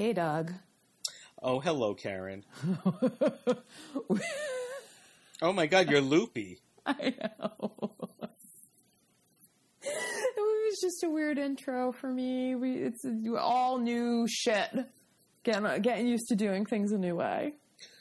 Hey, Doug. Oh, hello, Karen. oh my God, you're loopy. I know. it was just a weird intro for me. We it's all new shit. Getting getting used to doing things a new way.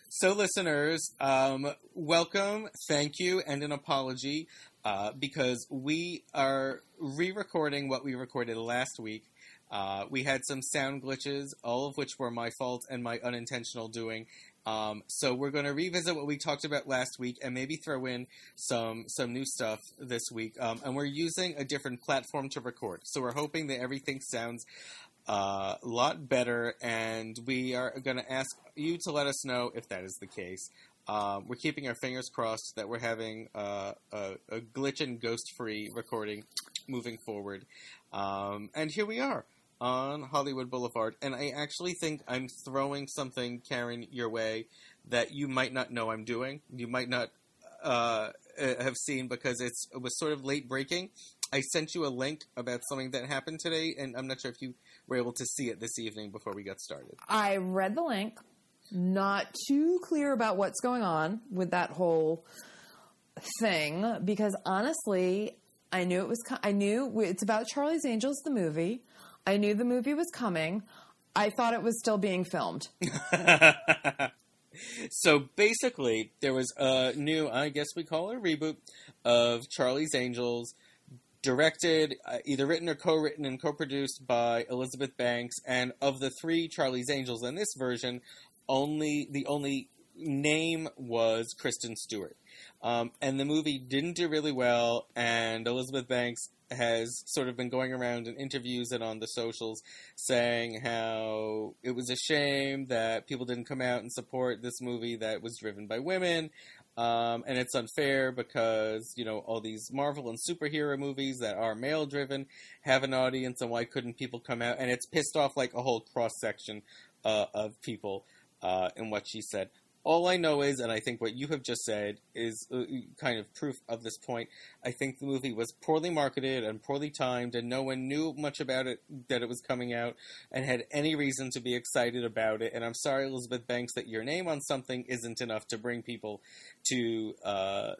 So, listeners, um, welcome, thank you, and an apology uh, because we are re-recording what we recorded last week. Uh, we had some sound glitches, all of which were my fault and my unintentional doing. Um, so we're going to revisit what we talked about last week and maybe throw in some some new stuff this week. Um, and we're using a different platform to record, so we're hoping that everything sounds a uh, lot better. And we are going to ask you to let us know if that is the case. Um, we're keeping our fingers crossed that we're having uh, a, a, glitch and ghost free recording moving forward. Um, and here we are on Hollywood Boulevard, and I actually think I'm throwing something, Karen, your way that you might not know I'm doing. You might not uh, uh, have seen because it was sort of late breaking. I sent you a link about something that happened today, and I'm not sure if you were able to see it this evening before we got started. I read the link. Not too clear about what's going on with that whole thing because honestly, I knew it was. I knew it's about Charlie's Angels, the movie. I knew the movie was coming. I thought it was still being filmed. so basically, there was a new, I guess we call it a reboot of Charlie's Angels, directed, uh, either written or co-written and co-produced by Elizabeth Banks. And of the three Charlie's Angels in this version, only the only name was Kristen Stewart. Um, and the movie didn't do really well, and Elizabeth Banks has sort of been going around in interviews and on the socials saying how it was a shame that people didn't come out and support this movie that was driven by women. Um, and it's unfair because, you know, all these Marvel and superhero movies that are male driven have an audience, and why couldn't people come out? And it's pissed off like a whole cross section uh, of people uh, in what she said all I know is, and I think what you have just said is uh, kind of proof of this point. I think the movie was poorly marketed and poorly timed, and no one knew much about it that it was coming out and had any reason to be excited about it. And I'm sorry, Elizabeth Banks, that your name on something isn't enough to bring people to uh,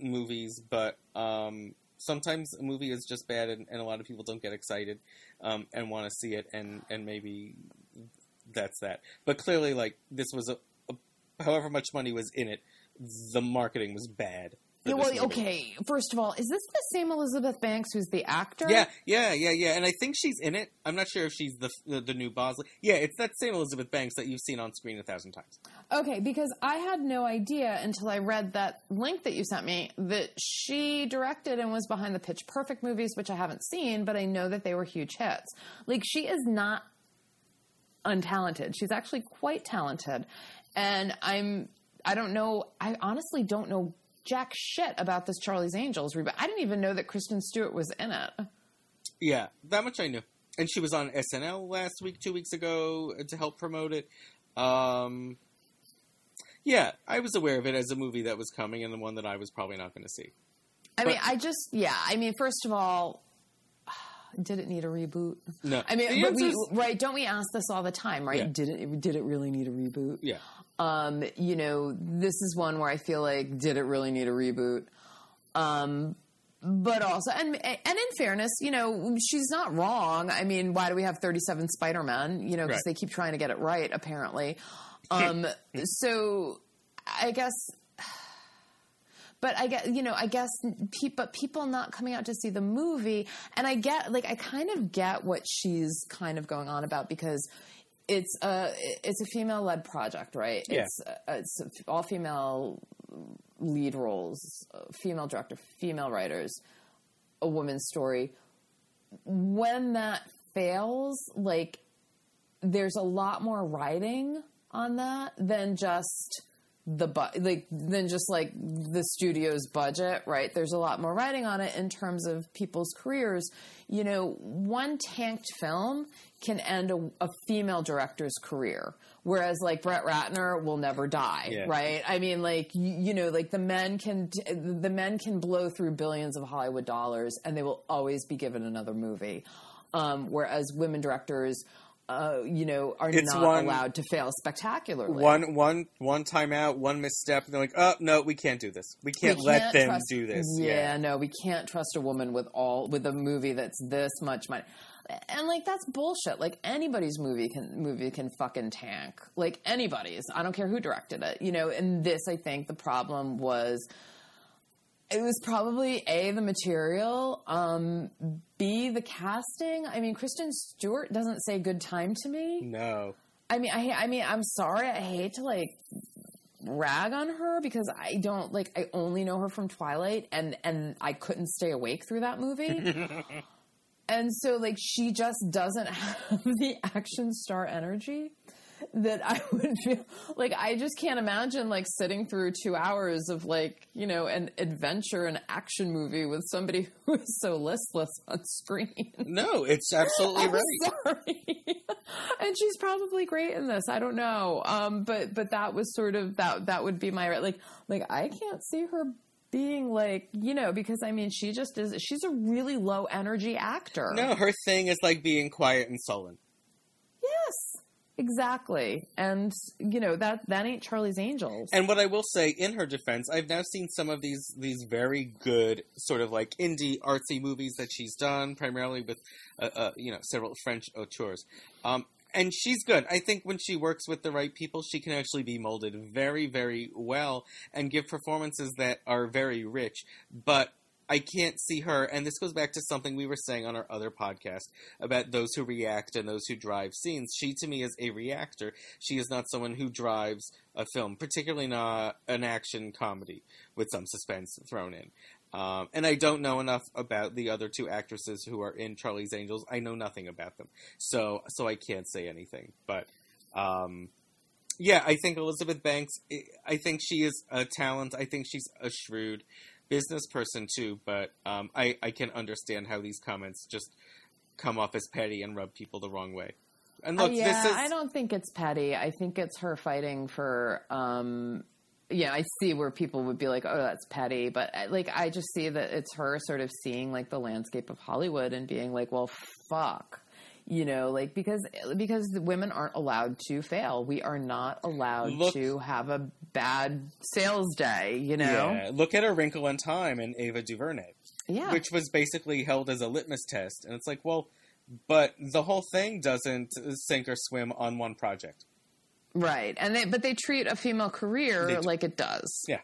movies, but. Um, sometimes a movie is just bad and, and, a lot of people don't get excited um, and want to see it and, and maybe that's that but clearly like this was a, however much money was in it, the marketing was bad. Yeah, well, okay. First of all, is this the same Elizabeth Banks who's the actor? Yeah, yeah, yeah, yeah. And I think she's in it. I'm not sure if she's the the, the new Bosley. Yeah, it's that same Elizabeth Banks that you've seen on screen a thousand times. Okay, because I had no idea until I read that link that you sent me that she directed and was behind the Pitch Perfect movies, which I haven't seen, but I know that they were huge hits. Like she is not untalented. She's actually quite talented and I'm I don't know. I honestly don't know jack shit about this Charlie's Angels reboot. I didn't even know that Kristen Stewart was in it. Yeah, that much I knew. And she was on SNL last week, two weeks ago, to help promote it. Um, yeah, I was aware of it as a movie that was coming and the one that I was probably not going to see. I but, mean, I just, yeah. I mean, first of all, did it need a reboot? No. I mean, we, right? Don't we ask this all the time? Right? Yeah. Did it? Did it really need a reboot? Yeah. Um, you know, this is one where I feel like, did it really need a reboot? Um, but also, and and in fairness, you know, she's not wrong. I mean, why do we have thirty seven Spider Men? You know, because right. they keep trying to get it right, apparently. Um, so I guess but I get, you know, I guess, pe- but people not coming out to see the movie, and I get, like, I kind of get what she's kind of going on about because it's a it's a female led project, right? Yeah. It's uh, it's all female lead roles, female director, female writers, a woman's story. When that fails, like there's a lot more writing on that than just the bu- like than just like the studio's budget, right? There's a lot more writing on it in terms of people's careers. You know, one tanked film can end a, a female director's career, whereas like Brett Ratner will never die, yeah. right? I mean, like you, you know, like the men can the men can blow through billions of Hollywood dollars, and they will always be given another movie. Um, whereas women directors uh, you know, are It's not one- allowed to fail spectacularly. One one one time out, one misstep, and they're like, "Oh no, we can't do this. We can't We let can't them trust- do this." Yeah, no, we can't trust a woman with all with a movie that's this much money. And like that's bullshit. Like anybody's movie can movie can fucking tank. Like anybody's. I don't care who directed it. You know, and this I think the problem was it was probably A the material, um, B the casting. I mean, Kristen Stewart doesn't say good time to me. No. I mean, I I mean, I'm sorry. I hate to like rag on her because I don't like. I only know her from Twilight, and and I couldn't stay awake through that movie. and so, like, she just doesn't have the action star energy that I would feel like. I just can't imagine like sitting through two hours of like you know an adventure and action movie with somebody who is so listless on screen. No, it's absolutely I'm right. sorry. and she's probably great in this. I don't know. Um, but but that was sort of that that would be my like like I can't see her being like you know because I mean she just is she's a really low energy actor. No, her thing is like being quiet and sullen. Exactly. And you know that that ain't Charlie's Angels. And what I will say in her defense, I've now seen some of these these very good sort of like indie artsy movies that she's done, primarily with uh, uh, you know several French auteurs. Um, and she's good. I think when she works with the right people, she can actually be molded very, very well and give performances that are very rich. But I can't see her, and this goes back to something we were saying on our other podcast about those who react and those who drive scenes. She, to me, is a reactor. She is not someone who drives a film, particularly not an action comedy with some suspense thrown in. Um, and I don't know enough about the other two actresses who are in Charlie's Angels. I know nothing about them, so so I can't say anything. But um, yeah, I think Elizabeth Banks. I think she is a talent. I think she's a shrewd business person too. But um, I I can understand how these comments just come off as petty and rub people the wrong way. And Uh, look, yeah, this is I don't think it's petty. I think it's her fighting for. Um, yeah, I see where people would be like, "Oh, that's petty," but uh, like, I just see that it's her sort of seeing like the landscape of Hollywood and being like, "Well, fuck," you know, like because because women aren't allowed to fail. We are not allowed Look- to have a bad sales day. You know, yeah. Look at A Wrinkle in Time and Ava DuVernay. yeah, which was basically held as a litmus test. And it's like, well, but the whole thing doesn't sink or swim on one project. right. And they but they treat a female career like it does. Yeah.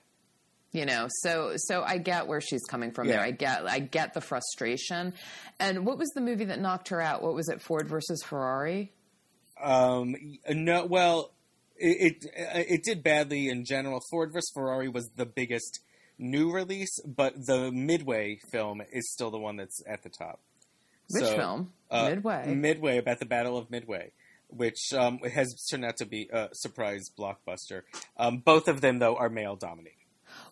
You know so so i get where she's coming from there i get i get the frustration and what was the movie that knocked her out what was it ford versus ferrari Um, no, well, it, it it did badly in general. Ford versus Ferrari was the biggest new release, but the Midway film is still the one that's at the top. which So, film uh, midway Midway about the Battle of Midway, which um, has turned out to be a surprise blockbuster. Um, both of them, though, are male dominated.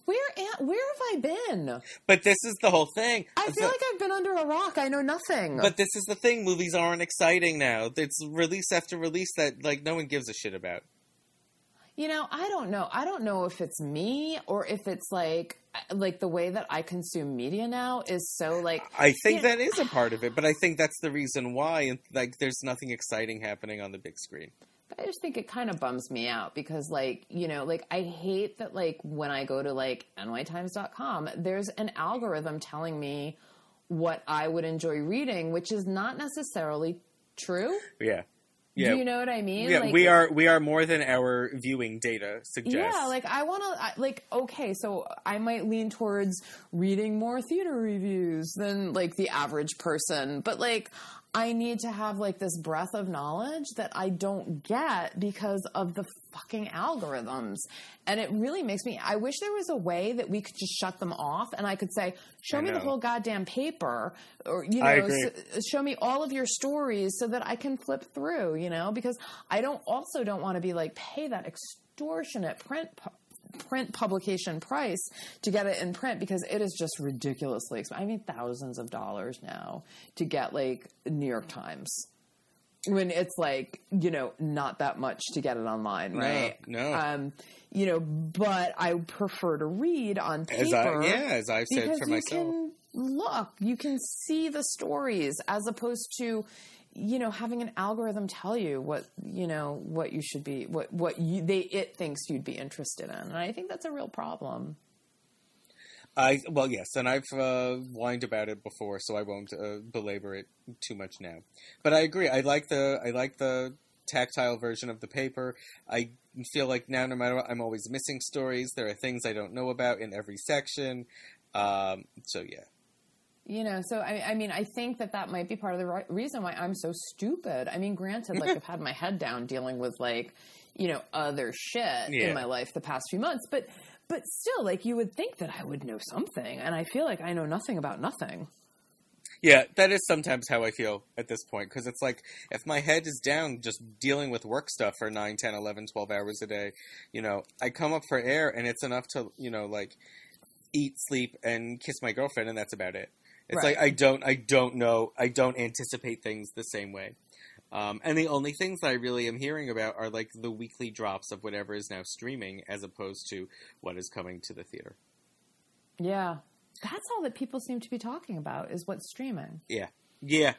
Where am, where have i been But this is the whole thing. i feel like i've been under a rock i know nothing But this is the thing: movies aren't exciting now. It's release after release that like no one gives a shit about. You know, I don't know. I don't know if it's me or if it's like like the way that I consume media now is so like I think that is a part of it, but I think that's the reason why. And like, there's nothing exciting happening on the big screen. I just think it kind of bums me out because like, you know, like I hate that like when I go to like nytimes.com, there's an algorithm telling me what I would enjoy reading, which is not necessarily true. Yeah, yeah, Do you know what I mean? yeah. Like, we are we are more than our viewing data suggests. Yeah, like I want to, like, okay, so I might lean towards reading more theater reviews than like the average person, but like I need to have like this breadth of knowledge that I don't get because of the fucking algorithms. And it really makes me, I wish there was a way that we could just shut them off and I could say, show I me the whole goddamn paper or, you know, I agree. s- show me all of your stories so that I can flip through, you know, because I don't also don't want to be like pay that extortionate print pu- print publication price to get it in print because it is just ridiculously expensive. I mean thousands of dollars now to get like New York Times. When it's like, you know, not that much to get it online, right? no. Um, you know, but I prefer to read on paper as I yeah, as I've said because for you myself. can look, you can see the stories as opposed to, you know having an algorithm tell you what you know what you should be what what you they it thinks you'd be interested in and i think that's a real problem I well, yes, and I've uh, whined about it before, so I won't uh, belabor it too much now. But I agree. I like the I like the tactile version of the paper. I feel like now, no matter what, I'm always missing stories. There are things I don't know about in every section. Um, so yeah. You know, so I, I mean, I think that that might be part of the right reason why I'm so stupid. I mean, granted, like I've had my head down dealing with like, you know, other shit Yeah. in my life the past few months, but but still, like you would think that I would know something, and I feel like I know nothing about nothing. Yeah, that is sometimes how I feel at this point because it's like if my head is down just dealing with work stuff for 9, 10, 11, 12 hours a day, you know, I come up for air and it's enough to, you know, like eat, sleep and kiss my girlfriend and that's about it. It's Right. like I don't I don't know, I don't anticipate things the same way. Um, and the only things that I really am hearing about are like the weekly drops of whatever is now streaming as opposed to what is coming to the theater. Yeah, that's all that people seem to be talking about is what's streaming. Yeah, yeah.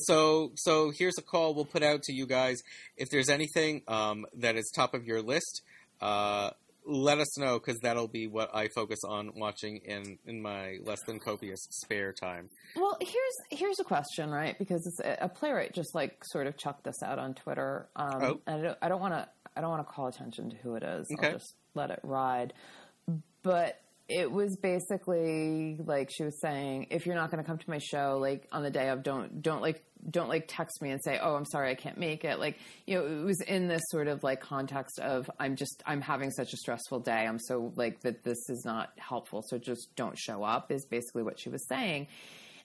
So, so here's a call we'll put out to you guys. If there's anything um, that is top of your list, uh, let us know because that'll be what I focus on watching in in my less than copious spare time. Well, here's here's a question, right? Because it's a, a playwright just like sort of chucked this out on Twitter, um, Oh. and I don't, want to I don't want to call attention to who it is. Okay. I'll just let it ride. But it was basically like she was saying, if you're not going to come to my show, like on the day of, don't don't like don't like text me and say, oh, I'm sorry, I can't make it. Like you know, it was in this sort of like context of I'm just I'm having such a stressful day. I'm so like that this is not helpful. So just don't show up. Is basically what she was saying.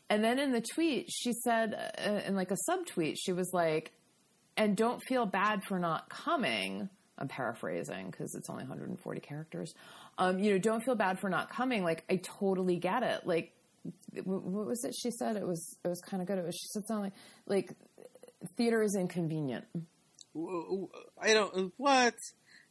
And then in the tweet, she said, uh, in like a subtweet, she was like, and don't feel bad for not coming. I'm paraphrasing because it's only 140 characters. Um, you know, don't feel bad for not coming. Like, I totally get it. Like, what was it she said? It was it was kind of good. It was she said something like, like theater is inconvenient, I don't what.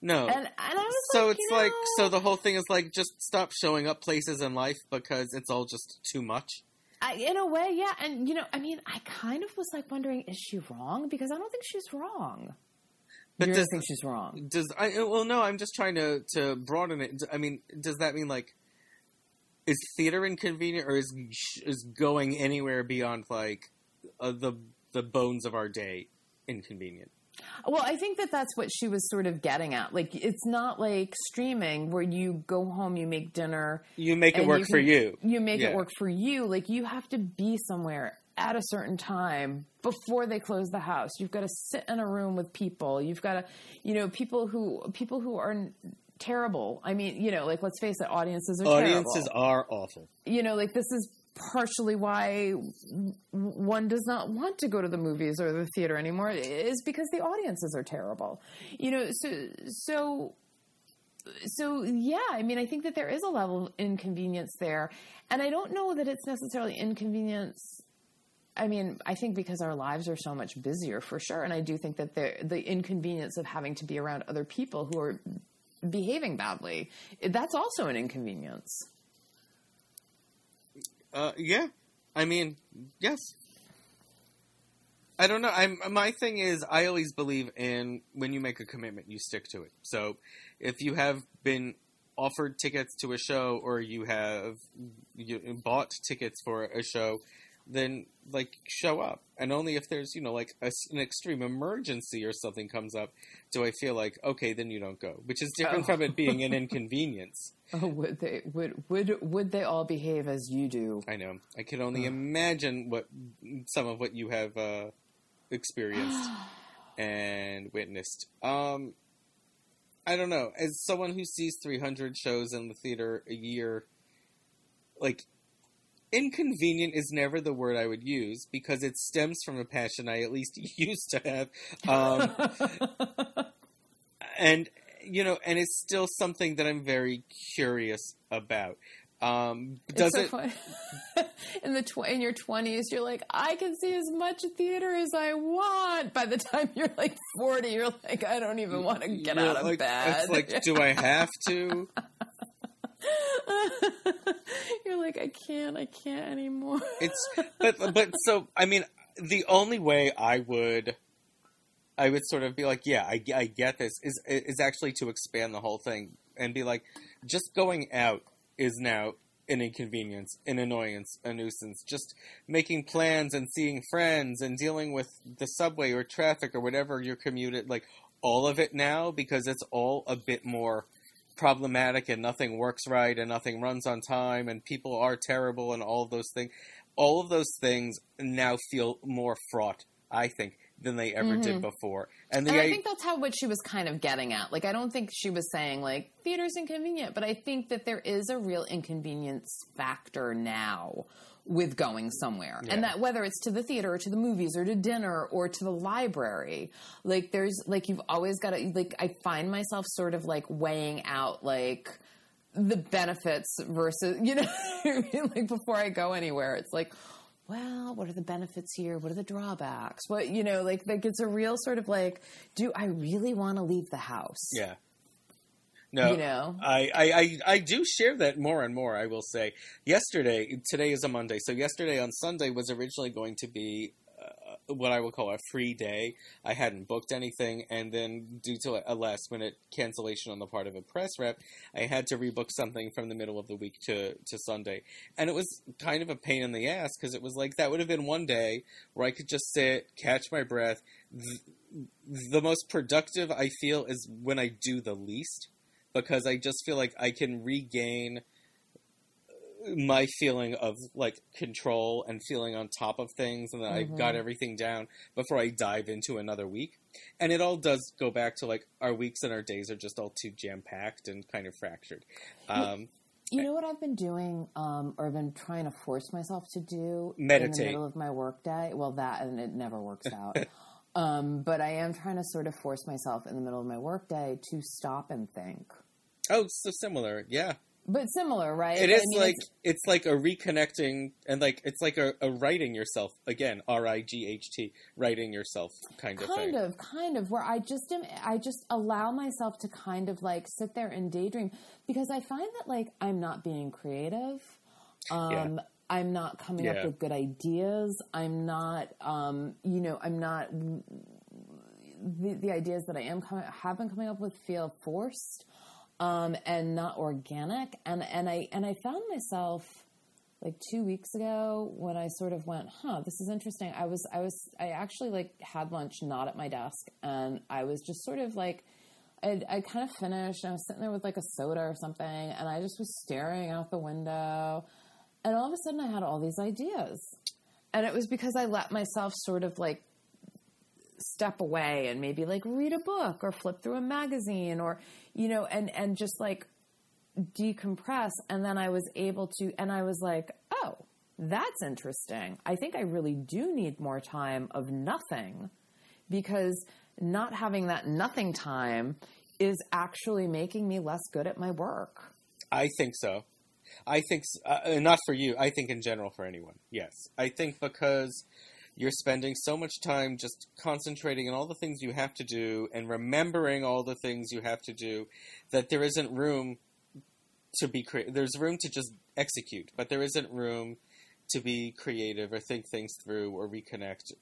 No. and I was so like, it's you like know, so the whole thing is like just stop showing up places in life because it's all just too much. I, in a way, yeah. And you know, I mean, I kind of was like wondering, is she wrong? Because I don't think she's wrong. But you does think she's wrong? does I well no I'm just trying to to broaden it. I mean, does that mean like is theater inconvenient or is is going anywhere beyond like uh, the the bones of our day inconvenient? Well, I think that that's what she was sort of getting at. Like, it's not like streaming where you go home, you make dinner, You make it work for can- you. You make Yeah. it work for you. Like, you have to be somewhere at a certain time before they close the house. You've got to sit in a room with people. You've got to, you know, people who people who are terrible. I mean, you know, like let's face it, audiences are terrible. Audiences terrible. are awful. you know, like this is partially why one does not want to go to the movies or the theater anymore is because the audiences are terrible. You know, so so so yeah, I mean, I think that there is a level of inconvenience there, and I don't know that it's necessarily inconvenience. I mean, I think because our lives are so much busier, for sure, and I do think that the the inconvenience of having to be around other people who are behaving badly that's also an inconvenience. Uh, yeah, I mean, yes. I don't know. I'm my thing is I always believe in when you make a commitment, you stick to it. So, if you have been offered tickets to a show or you have you bought tickets for a show, then like show up. And only if there's you know like a an extreme emergency or something comes up, do I feel like okay, then you don't go, which is different Oh. from it being an inconvenience. Oh, would they would would would they all behave as you do? I know. I can only imagine what some of what you have uh, experienced and witnessed. Um, I don't know. As someone who sees 300 shows in the theater a year, like inconvenient is never the word I would use because it stems from a passion I at least used to have. Um, and you know, and it's still something that I'm very curious about. Um, does so it? in the tw- in your twenties, you're like, I can see as much theater as I want. By the time you're like forty, you're like, I don't even want to get out of like, bed. It's like, do I have to? you're like, I can't, I can't anymore. It's but but so I mean, the only way I would, I would sort of be like, yeah, I, I get this is is actually to expand the whole thing and be like, just going out is now an inconvenience, an annoyance, a nuisance. Just making plans and seeing friends and dealing with the subway or traffic or whatever you're commuted, like all of it now because it's all a bit more problematic and nothing works right and nothing runs on time and people are terrible and all of those things. All of those things now feel more fraught, I think, than they ever did mm-hmm. before. And, And I i- think that's how what she was kind of getting at. Like, I don't think she was saying like theater's inconvenient, but I think that there is a real inconvenience factor now with going somewhere, Yeah. and that whether it's to the theater or to the movies or to dinner or to the library, like there's like you've always got to like. I find myself sort of like weighing out like the benefits versus you know like before I go anywhere, it's like. Well, what are the benefits here? What are the drawbacks? What you know, like like it's a real sort of like, do I really want to leave the house? yeah. No, You know? I, I, I, I do share that more and more, I will say. Yesterday, today is a Monday, so yesterday on Sunday was originally going to be uh, what I would call a free day. I hadn't booked anything, and then due to a last minute cancellation on the part of a press rep, I had to rebook something from the middle of the week to, to Sunday. And it was kind of a pain in the ass because it was like that would have been one day where I could just sit, catch my breath. Th- the most productive I feel is when I do the least because I just feel like I can regain my feeling of like control and feeling on top of things and that I've got everything down before I dive into another week. And it all does go back to like our weeks and our days are just all too jam packed and kind of fractured. Um, You know what I've been doing, um, or I've been trying to force myself to do meditate in the middle of my workday. Well, that and it never works out. um, but I am trying to sort of force myself in the middle of my workday to stop and think. oh, so similar. Yeah. But similar, right? It I is mean, like it's- it's like a reconnecting and like it's like a, a writing yourself again R I G H T writing yourself kind of kind thing. of kind of where i just am i just allow myself to kind of like sit there and daydream because i find that like i'm not being creative um Yeah. I'm not coming Yeah. up with good ideas i'm not um you know i'm not the, the ideas that i am coming have been coming up with feel forced um and not organic and and i and i found myself like two weeks ago when I sort of went, huh, this is interesting. I was, I was, I actually like had lunch not at my desk, and I was just sort of like, I, I kind of finished. And I was sitting there with like a soda or something, and I just was staring out the window, and all of a sudden I had all these ideas, and it was because I let myself sort of like step away and maybe like read a book or flip through a magazine or you know and and just like decompress and then I was able to and I was like, "Oh, that's interesting. I think I really do need more time of nothing because not having that nothing time is actually making me less good at my work." I think so. I think uh, not for you. I think in general for anyone. Yes, I think because you're spending so much time just concentrating on all the things you have to do and remembering all the things you have to do that there isn't room to be creative. There's room to just execute, but there isn't room to be creative or think things through or reconnect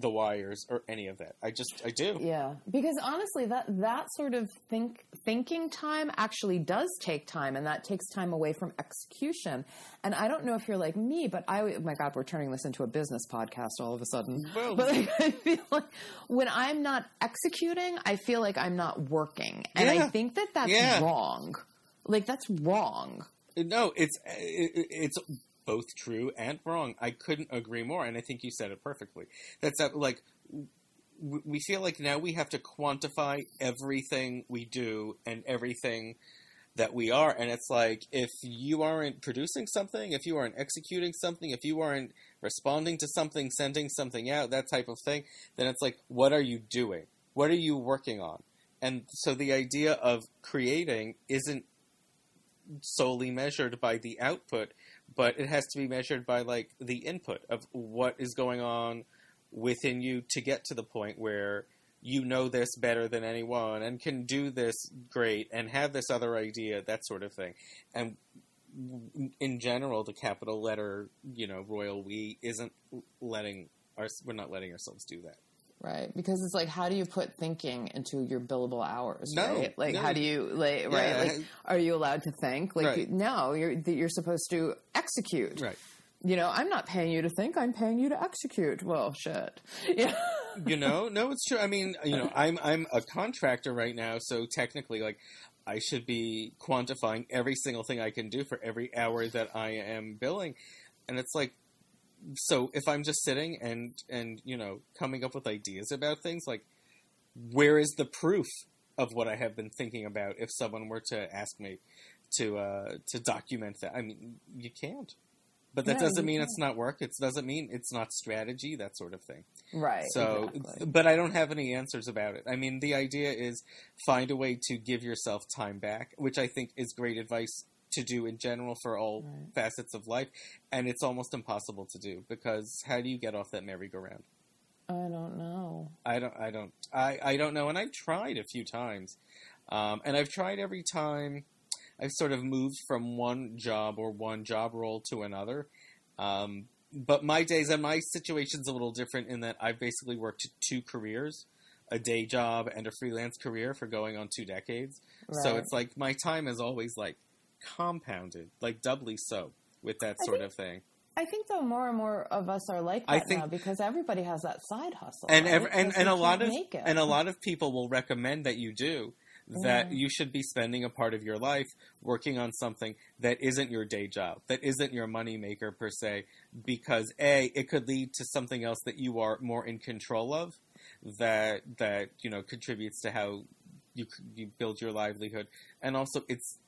the wires or any of that. I just I do. Yeah, because honestly, that that sort of think thinking time actually does take time, and that takes time away from execution. And I don't know if you're like me, but I oh my God, we're turning this into a business podcast all of a sudden. Well- but like, I feel like when I'm not executing, I feel like I'm not working, and I think that that's Yeah. wrong. Like that's wrong. No, it's it, it's both true and wrong. I couldn't agree more, and I think you said it perfectly. That's uh, like we feel like now we have to quantify everything we do and everything that we are, and it's like if you aren't producing something, if you aren't executing something, if you aren't responding to something, sending something out, that type of thing, then it's like, what are you doing? What are you working on? And so the idea of creating isn't solely measured by the output, but it has to be measured by like the input of what is going on within you to get to the point where you know this better than anyone and can do this great and have this other idea, that sort of thing. And in general, the capital letter, you know, royal we isn't letting our, we're not letting ourselves do that. Right, because it's like, how do you put thinking into your billable hours? No, right? like no. how do you like right? Yeah. Like, are you allowed to think? Like, Right. no, you're that you're supposed to execute. Right. You know, I'm not paying you to think. I'm paying you to execute. Well, shit. Yeah. you know no it's true i mean you know i'm i'm a contractor right now so technically like i should be quantifying every single thing i can do for every hour that i am billing and it's like so if i'm just sitting and and you know coming up with ideas about things like where is the proof of what i have been thinking about if someone were to ask me to uh to document that i mean you can't but that No, doesn't mean can't. it's not work. It doesn't mean it's not strategy, that sort of thing. Right. So, exactly. but I don't have any answers about it. I mean, the idea is find a way to give yourself time back, which I think is great advice to do in general for all Right. facets of life. And it's almost impossible to do because how do you get off that merry-go-round? I don't know. I don't, I don't, I, I don't know. And I've tried a few times. Um, and I've tried every time I've sort of moved from one job or one job role to another. Um, but my days and my situation's a little different in that I've basically worked two careers, a day job and a freelance career for going on two decades. So it's like my time is always like compounded, like doubly so with that sort think- of thing. I think though more and more of us are like that think- now because everybody has that side hustle. and right? and, and a lot of and a lot of people will recommend that you do that you should be spending a part of your life working on something that isn't your day job that isn't your money maker per se because a it could lead to something else that you are more in control of that that you know contributes to how you you build your livelihood and also it's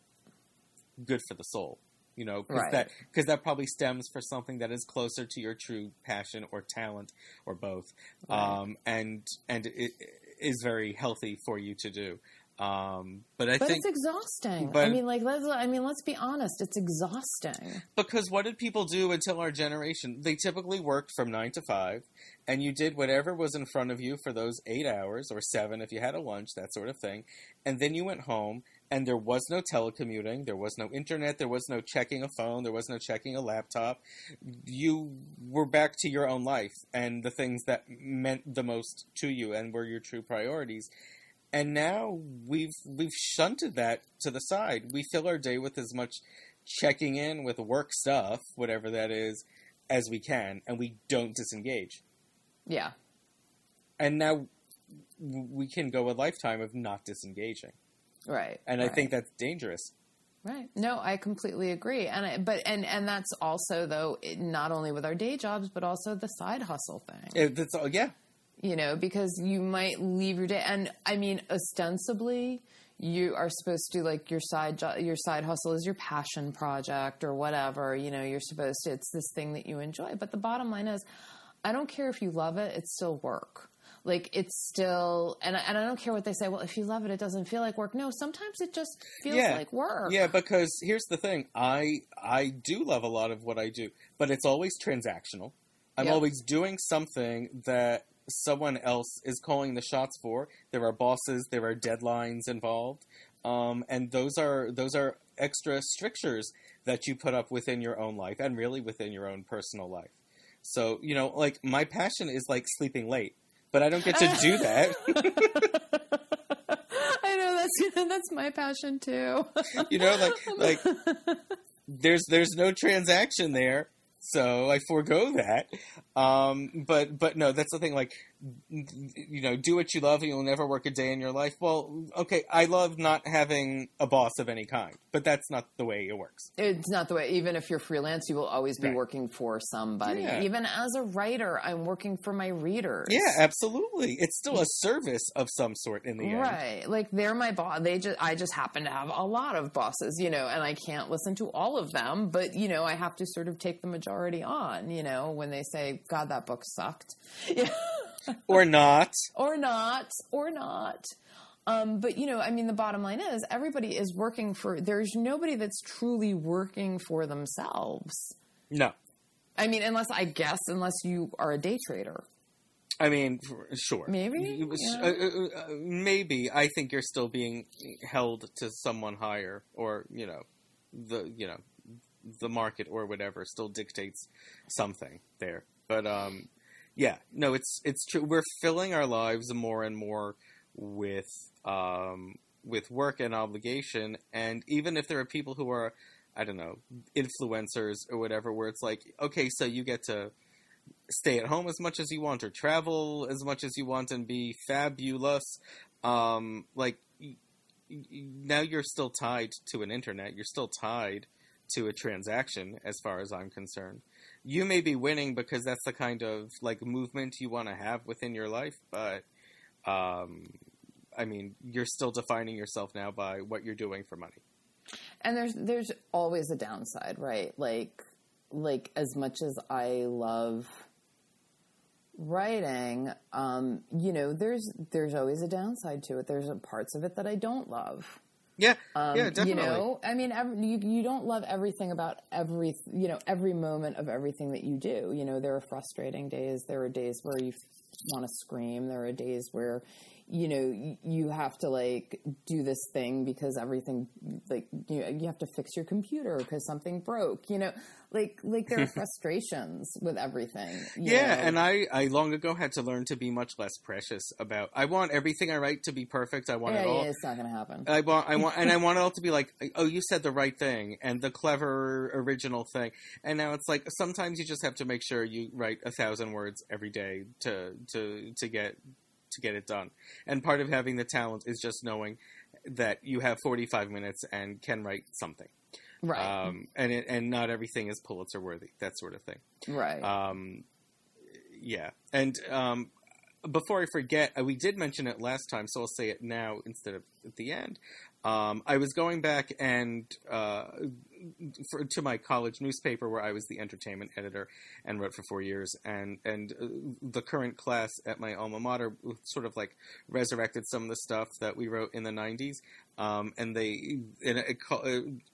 good for the soul you know because Right. that because that probably stems for something that is closer to your true passion or talent or both Right. um, and and it is very healthy for you to do. Um, but I but think it's exhausting. I mean, like, let's. I mean, let's be honest. It's exhausting. because what did people do until our generation? They typically worked from nine to five, and you did whatever was in front of you for those eight hours or seven if you had a lunch, that sort of thing, and then you went home. And there was no telecommuting, there was no internet, there was no checking a phone, there was no checking a laptop. You were back to your own life and the things that meant the most to you and were your true priorities. And now we've we've shunted that to the side. We fill our day with as much checking in with work stuff, whatever that is, as we can, and we don't disengage. Yeah. And now we can go a lifetime of not disengaging, Right. and I think that's dangerous. Right. No, I completely agree. And I, but and and that's also though it, not only with our day jobs but also the side hustle thing. It, that's all, yeah, you know, because you might leave your day and I mean ostensibly you are supposed to like your side jo- your side hustle is your passion project or whatever, you know, you're supposed to it's this thing that you enjoy, but the bottom line is I don't care if you love it, it's still work. Like it's still, and I, and I don't care what they say. Well, if you love it, it doesn't feel like work. No, sometimes it just feels Yeah. like work. yeah. Because here's the thing: I I do love a lot of what I do, but it's always transactional. I'm Yep. always doing something that someone else is calling the shots for. There are bosses, there are deadlines involved, um, and those are those are extra strictures that you put up within your own life and really within your own personal life. So you know, like my passion is like sleeping late, but I don't get to do that. I know that's that's my passion too. you know, like like there's there's no transaction there, so I forego that. Um, but but no, that's the thing. Like you know, do what you love, and you'll never work a day in your life. Well, okay, I love not having a boss of any kind, but that's not the way it works. It's not the way. Even if you're freelance, you will always be Right. working for somebody. Yeah. Even as a writer, I'm working for my readers. Yeah, absolutely. It's still a service of some sort in the end. Right. Like they're my boss. They just I just happen to have a lot of bosses, you know, and I can't listen to all of them, but you know, I have to sort of take the majority on, you know, when they say, God, that book sucked. Yeah. Or not. or not, or not. Um, but you know, I mean, the bottom line is everybody is working for. There's nobody that's truly working for themselves. No. I mean, unless I guess, unless you are a day trader. I mean, sure. Maybe, You- yeah. uh, uh, uh, maybe. I think you're still being held to someone higher, or you know, the you know, the market or whatever still dictates something there. But um, Yeah, no, it's it's true. We're filling our lives more and more with um, with work and obligation, and even if there are people who are, I don't know, influencers or whatever, where it's like, okay, so you get to stay at home as much as you want or travel as much as you want and be fabulous, um, like now you're still tied to an internet. You're still tied to a transaction, as far as I'm concerned you may be winning because that's the kind of like movement you want to have within your life but um i mean you're still defining yourself now by what you're doing for money And there's there's always a downside, right? Like like as much as I love writing, um, you know, there's there's always a downside to it. There's parts of it that I don't love. Yeah Um, yeah definitely You know, I mean, every, you you don't love everything about every you know every moment of everything that you do. You know, there are frustrating days. There are days where you want to scream. There are days where you know you, have to like do this thing because everything like you you have to fix your computer because something broke. You know, like like there are frustrations with everything. yeah know. and i i long ago had to learn to be much less precious about i want everything i write to be perfect i want yeah, it all yeah, it's not going to happen. I want, I want, and I want it all to be like, oh, you said the right thing and the clever original thing. And now it's like sometimes you just have to make sure you write a thousand words every day to to to get to get it done. And part of having the talent is just knowing that you have forty five minutes and can write something. right, Um, and it, and not everything is Pulitzer worthy, that sort of thing. right. Um, yeah, and um, before I forget, uh, we did mention it last time, so I'll say it now instead of at the end. Um, I was going back and uh, for, to my college newspaper where I was the entertainment editor and wrote for four years, and and uh, the current class at my alma mater sort of like resurrected some of the stuff that we wrote in the '90s, um, and they and it, it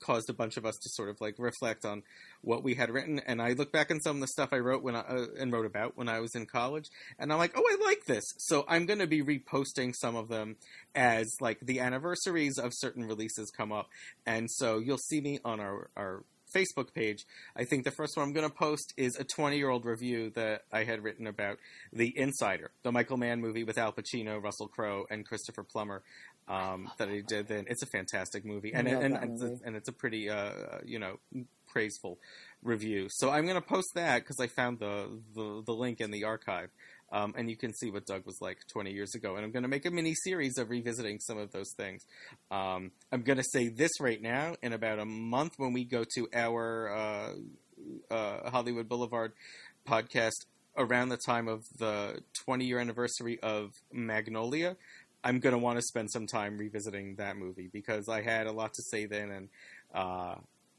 caused a bunch of us to sort of like reflect on what we had written. And I look back on some of the stuff I wrote when I uh, and wrote about when I was in college, and I'm like, oh, I like this. So I'm going to be reposting some of them as like the anniversaries of certain releases come up, and so you'll see me on our our Facebook page. I think the first one I'm going to post is a 20 year old review that I had written about The Insider, the Michael Mann movie with Al Pacino, Russell Crowe, and Christopher Plummer. Um, that I did then. It's a fantastic movie, and and, and, it's a, and it's a pretty uh, you know praiseful review. So I'm going to post that because I found the, the the link in the archive. Um, and you can see what Doug was like 20 years ago. And I'm going to make a mini series of revisiting some of those things. Um, I'm going to say this right now. In about a month, when we go to our uh, uh, Hollywood Boulevard podcast around the time of the 20 year anniversary of Magnolia, I'm going to want to spend some time revisiting that movie because I had a lot to say then, and uh,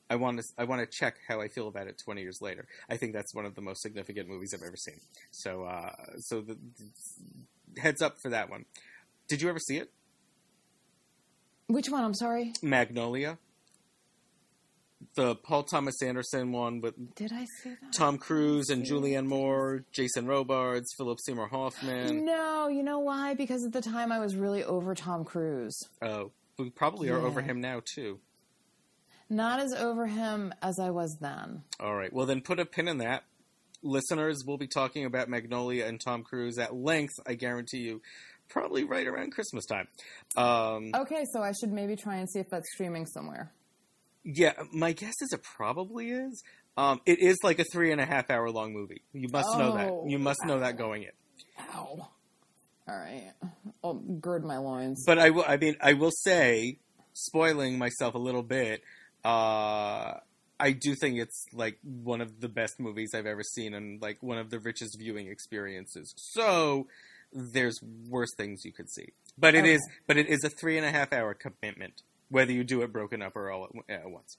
I want to I want to check how I feel about it 20 years later. I think that's one of the most significant movies I've ever seen. So uh, so the, the heads up for that one. Did you ever see it? Which one? I'm sorry. Magnolia. The Paul Thomas Anderson one with Did I see that? Tom Cruise and Julianne Moore, Jason Robards, Philip Seymour Hoffman. No, you know why? Because at the time I was really over Tom Cruise. Oh, we probably are over him now too. Not as over him as I was then. All right. Well, then put a pin in that. Listeners, we'll be talking about Magnolia and Tom Cruise at length, I guarantee you, probably right around Christmas time. Um, Okay, so I should maybe try and see if that's streaming somewhere. Yeah, my guess is it probably is. Um, it is like a three and a half hour long movie. You must know Oh, that. You must know that going in. Ow. All right. I'll gird my loins. But I will. I mean, I will say, spoiling myself a little bit. Uh, I do think it's like one of the best movies I've ever seen, and like one of the richest viewing experiences. So there's worse things you could see, but it is. Okay. But it is a three and a half hour commitment, whether you do it broken up or all at, at once.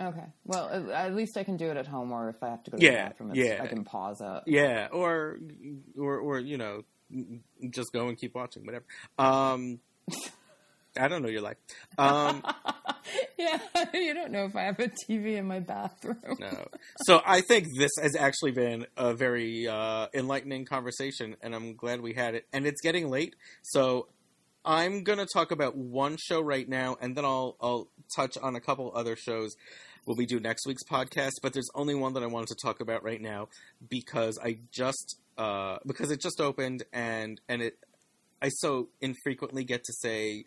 Okay. Well, at- least I can do it at home, or if I have to go to the Yeah, bathroom, yeah. I can pause it. Yeah, or or or you know, just go and keep watching, whatever. Um, I don't know your life. Um, yeah, you don't know if I have a TV in my bathroom. no. So I think this has actually been a very uh, enlightening conversation, and I'm glad we had it. And it's getting late, so I'm gonna talk about one show right now, and then I'll I'll touch on a couple other shows. Will we do next week's podcast? But there's only one that I wanted to talk about right now because I just uh, because it just opened and and it I so infrequently get to say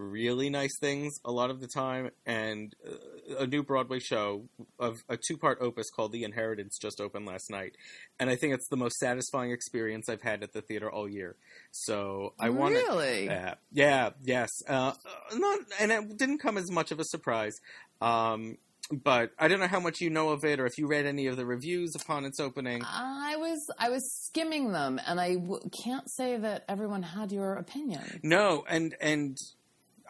really nice things a lot of the time and uh, a new broadway show of a two-part opus called the inheritance just opened last night and i think it's the most satisfying experience i've had at the theater all year so i want really, uh, yeah, yes, uh, not, and it didn't come as much of a surprise. Um, but I don't know how much you know of it, or if you read any of the reviews upon its opening. I was I was skimming them, and I w- can't say that everyone had your opinion. No, and and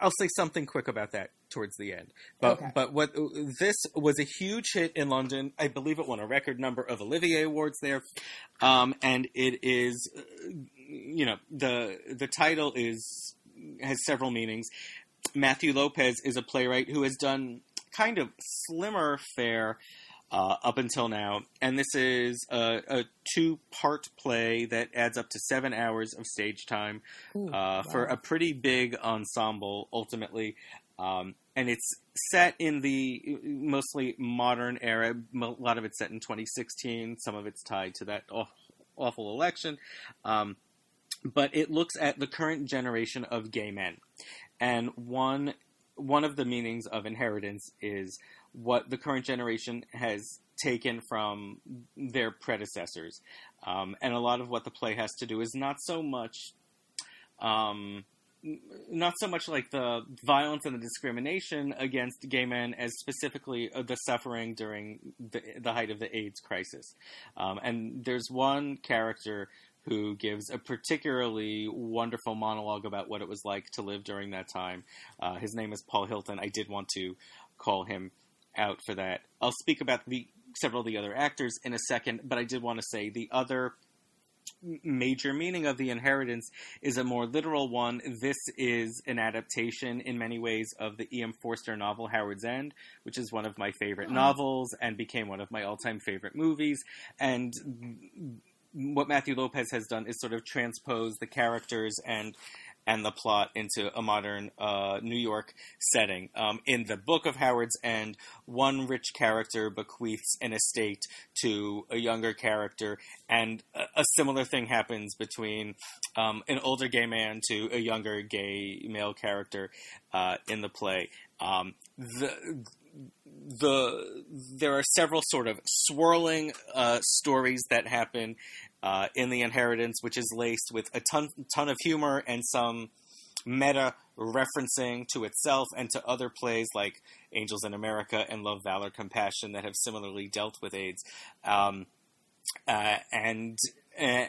I'll say something quick about that towards the end. But Okay. but what this was a huge hit in London. I believe it won a record number of Olivier awards there, um, and it is, uh, you know, the the title is has several meanings. Matthew Lopez is a playwright who has done kind of slimmer fare uh, up until now, and this is a, a two part play that adds up to seven hours of stage time Ooh, uh, for a pretty big ensemble ultimately. Um, and it's set in the mostly modern era. A lot of it's set in 2016. Some of it's tied to that aw- awful election. Um, but it looks at the current generation of gay men. And one one of the meanings of inheritance is what the current generation has taken from their predecessors. Um, and a lot of what the play has to do is not so much um, not so much like the violence and the discrimination against gay men as specifically uh, the suffering during the, the height of the AIDS crisis. Um, and there's one character who gives a particularly wonderful monologue about what it was like to live during that time. Uh, his name is Paul Hilton. I did want to call him out for that. I'll speak about the several of the other actors in a second, but I did want to say the other major meaning of the inheritance is a more literal one. This is an adaptation in many ways of the E.M. Forster novel Howard's End, which is one of my favorite Oh. novels and became one of my all-time favorite movies. And what Matthew Lopez has done is sort of transpose the characters and and the plot into a modern uh, New York setting. Um, in the book of Howard's End, one rich character bequeaths an estate to a younger character, and a, a similar thing happens between um, an older gay man to a younger gay male character uh, in the play. Um, the the there are several sort of swirling uh, stories that happen uh, in the inheritance, which is laced with a ton ton of humor and some meta referencing to itself and to other plays like Angels in America and Love, Valor, Compassion that have similarly dealt with AIDS, um, uh, and uh,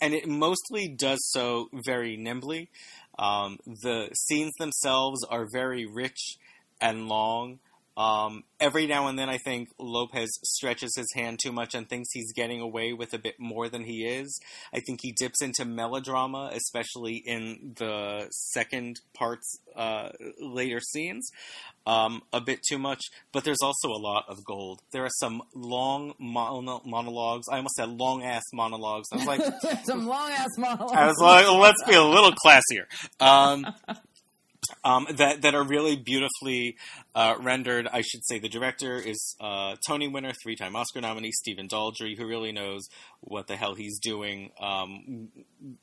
and it mostly does so very nimbly. Um, the scenes themselves are very rich and long. Um, every now and then, I think Lopez stretches his hand too much and thinks he's getting away with a bit more than he is. I think he dips into melodrama, especially in the second part's uh, later scenes, um, a bit too much. But there's also a lot of gold. There are some long mono- monologues. I almost said long ass monologues. I was like, Some long ass monologues. I was like, let's be a little classier. Um, um, that that are really beautifully uh, rendered. I should say the director is uh, Tony winner, three time Oscar nominee Stephen Daldry, who really knows what the hell he's doing um,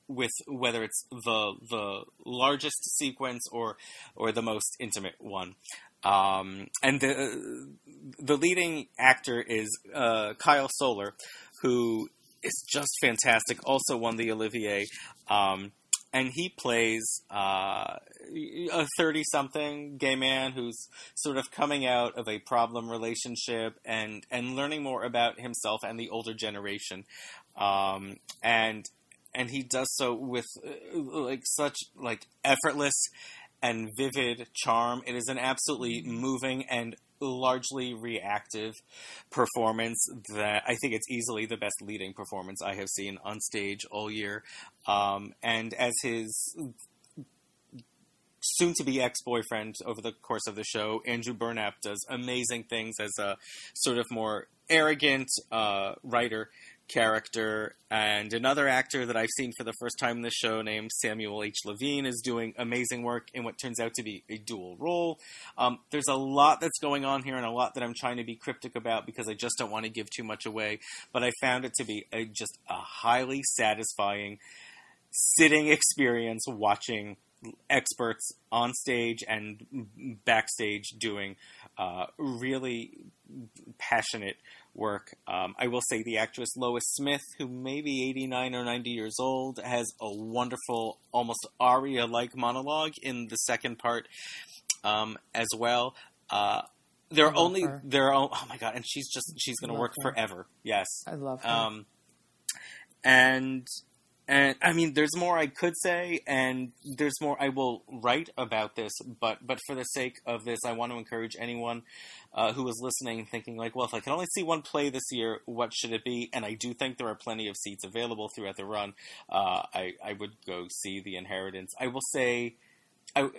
with whether it's the the largest sequence or or the most intimate one. Um, and the the leading actor is uh, Kyle Soller, who is just fantastic. Also won the Olivier. Um, and he plays uh, a 30 something gay man who's sort of coming out of a problem relationship and, and learning more about himself and the older generation. Um, and and he does so with uh, like such like effortless and vivid charm. It is an absolutely moving and largely reactive performance that I think it's easily the best leading performance I have seen on stage all year. Um, and as his soon to be ex boyfriend over the course of the show, Andrew Burnap does amazing things as a sort of more arrogant uh, writer character, and another actor that I've seen for the first time in the show named Samuel H. Levine is doing amazing work in what turns out to be a dual role. Um, there's a lot that's going on here and a lot that I'm trying to be cryptic about because I just don't want to give too much away, but I found it to be a, just a highly satisfying sitting experience watching experts on stage and backstage doing uh, really passionate work. Um, I will say the actress Lois Smith, who may be 89 or 90 years old, has a wonderful, almost aria like monologue in the second part um, as well. Uh, there are only her. there are oh my god, and she's just she's going to work her. forever. Yes, I love her. um, and and I mean, there's more I could say, and there's more I will write about this. But but for the sake of this, I want to encourage anyone uh, who is listening, thinking like, well, if I can only see one play this year, what should it be? And I do think there are plenty of seats available throughout the run. Uh, I I would go see The Inheritance. I will say, I,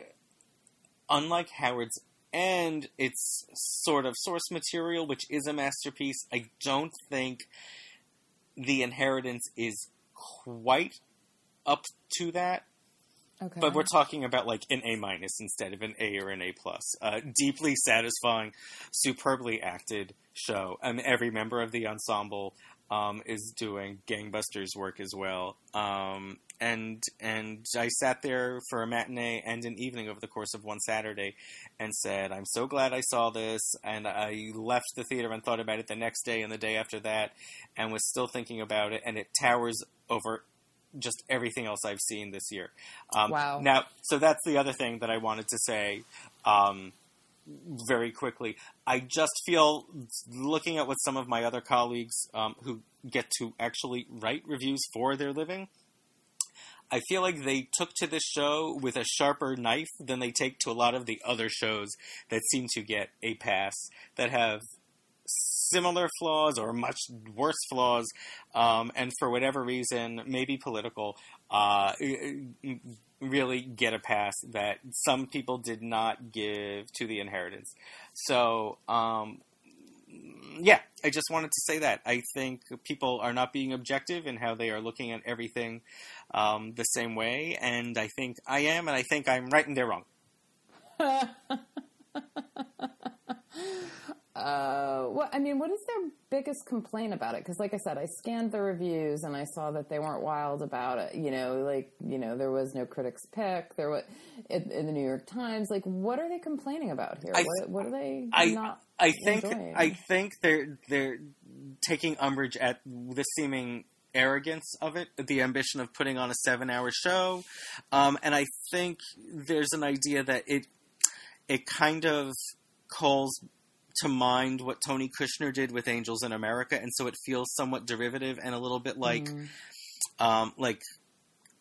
unlike Howard's End, it's sort of source material, which is a masterpiece. I don't think The Inheritance is quite up to that, okay. but we're talking about like an A minus instead of an A or an A plus. Uh, deeply satisfying, superbly acted show, and every member of the ensemble um, is doing gangbusters work as well. Um, and and I sat there for a matinee and an evening over the course of one Saturday, and said, "I'm so glad I saw this." And I left the theater and thought about it the next day and the day after that, and was still thinking about it. And it towers over just everything else I've seen this year. Um, Wow. Now, so that's the other thing that I wanted to say. Um, very quickly. I just feel, looking at what some of my other colleagues um, who get to actually write reviews for their living, I feel like they took to this show with a sharper knife than they take to a lot of the other shows that seem to get a pass that have similar flaws or much worse flaws, um, and for whatever reason, maybe political, uh, really get a pass that some people did not give to the inheritance. So, um, yeah, I just wanted to say that. I think people are not being objective in how they are looking at everything um, the same way, and I think I am, and I think I'm right and they're wrong. Uh, what I mean, what is their biggest complaint about it? Because, like I said, I scanned the reviews and I saw that they weren't wild about it. You know, like you know, there was no critics' pick. There was in, in the New York Times. Like, what are they complaining about here? I- what, what are they I not? I think enjoying? I think they're they're taking umbrage at the seeming arrogance of it, the ambition of putting on a seven-hour show, um, and I think there's an idea that it it kind of calls to mind what Tony Kushner did with Angels in America, and so it feels somewhat derivative and a little bit like Mm. um, like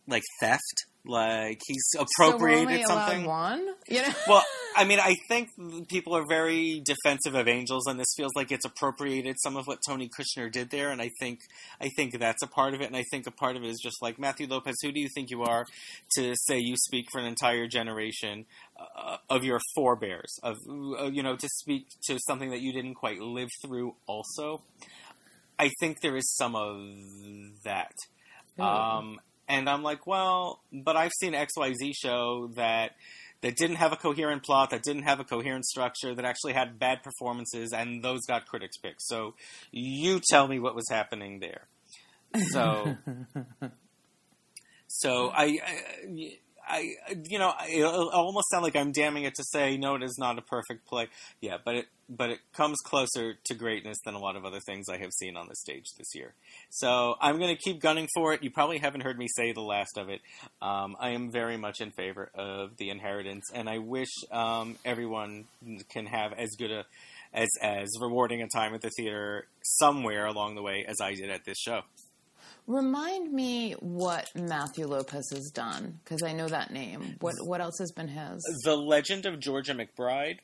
like theft, like he's So appropriated only something. one. You know. Well, I mean, I think people are very defensive of Angels, and this feels like it's appropriated some of what Tony Kushner did there, and I think I think that's a part of it, and I think a part of it is just like Matthew Lopez. Who do you think you are to say you speak for an entire generation uh, of your forebears? Of uh, you know, to speak to something that you didn't quite live through. Also, I think there is some of that. Really? Um, and I'm like, well, but I've seen XYZ show that that didn't have a coherent plot, that didn't have a coherent structure, that actually had bad performances, and those got critics picks. So you tell me what was happening there. So, so I, I, I you know, it'll almost sound like I'm damning it to say no, it is not a perfect play. Yeah, but it, but it comes closer to greatness than a lot of other things I have seen on the stage this year. So I'm going to keep gunning for it. You probably haven't heard me say the last of it. Um, I am very much in favor of the inheritance, and I wish um, everyone can have as good a as as rewarding a time at the theater somewhere along the way as I did at this show. Remind me what Matthew Lopez has done because I know that name. What what else has been his? The Legend of Georgia McBride,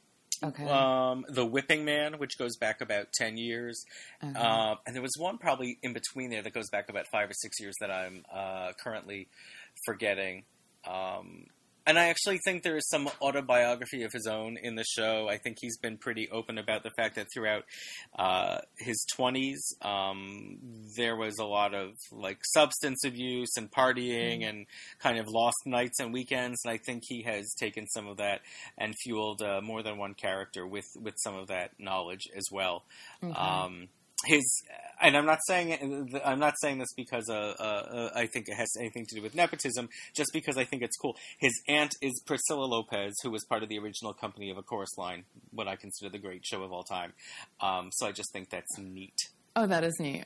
Okay. um, The Whipping Man, which goes back about ten years, Okay. Um, and there was one probably in between there that goes back about five or six years that I'm uh, currently forgetting. Um, And I actually think there is some autobiography of his own in the show. I think he's been pretty open about the fact that throughout uh, his 20s, um, there was a lot of like substance abuse and partying mm. and kind of lost nights and weekends. And I think he has taken some of that and fueled uh, more than one character with, with some of that knowledge as well. Mm-hmm. Um, his and I'm not saying I'm not saying this because uh, uh, uh, I think it has anything to do with nepotism. Just because I think it's cool. His aunt is Priscilla Lopez, who was part of the original company of A Chorus Line, what I consider the great show of all time. Um, so I just think that's neat. Oh, that is neat.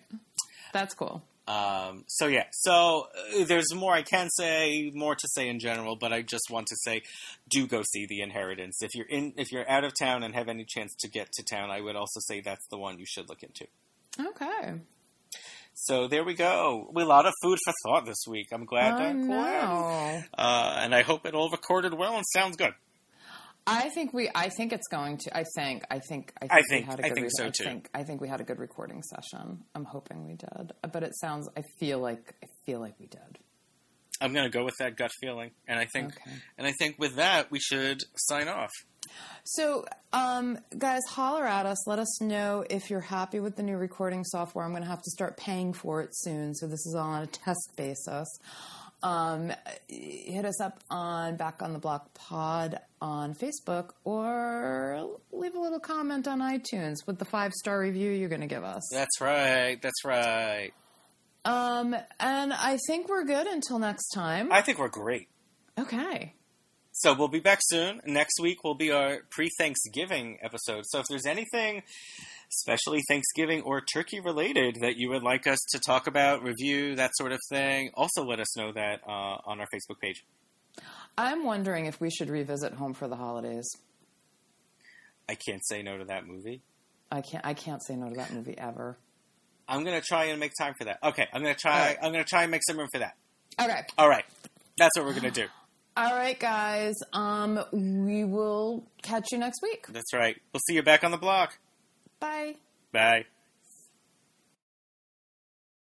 That's cool. Um, so yeah, so uh, there's more I can say, more to say in general, but I just want to say, do go see The Inheritance. If you're in, if you're out of town and have any chance to get to town, I would also say that's the one you should look into. Okay. So there we go. We a lot of food for thought this week. I'm glad. I know. Uh, and I hope it all recorded well and sounds good. I think we. I think it's going to. I think. I think. I think, I think we had a good. I think so too. I think, I think we had a good recording session. I'm hoping we did. But it sounds. I feel like. I feel like we did. I'm going to go with that gut feeling, and I think. Okay. And I think with that we should sign off. So, um, guys, holler at us. Let us know if you're happy with the new recording software. I'm going to have to start paying for it soon, so this is all on a test basis. Um, hit us up on Back on the Block Pod on Facebook or leave a little comment on iTunes with the five star review you're going to give us. That's right. That's right. Um, and I think we're good until next time. I think we're great. Okay. So we'll be back soon. Next week will be our pre Thanksgiving episode. So if there's anything, especially Thanksgiving or turkey related, that you would like us to talk about, review, that sort of thing, also let us know that uh, on our Facebook page. I'm wondering if we should revisit Home for the Holidays. I can't say no to that movie. I can't. I can't say no to that movie ever. I'm gonna try and make time for that. Okay, I'm gonna try. Right. I'm gonna try and make some room for that. Okay. All right. That's what we're gonna do. All right, guys. Um, we will catch you next week. That's right. We'll see you back on the block. Bye. Bye.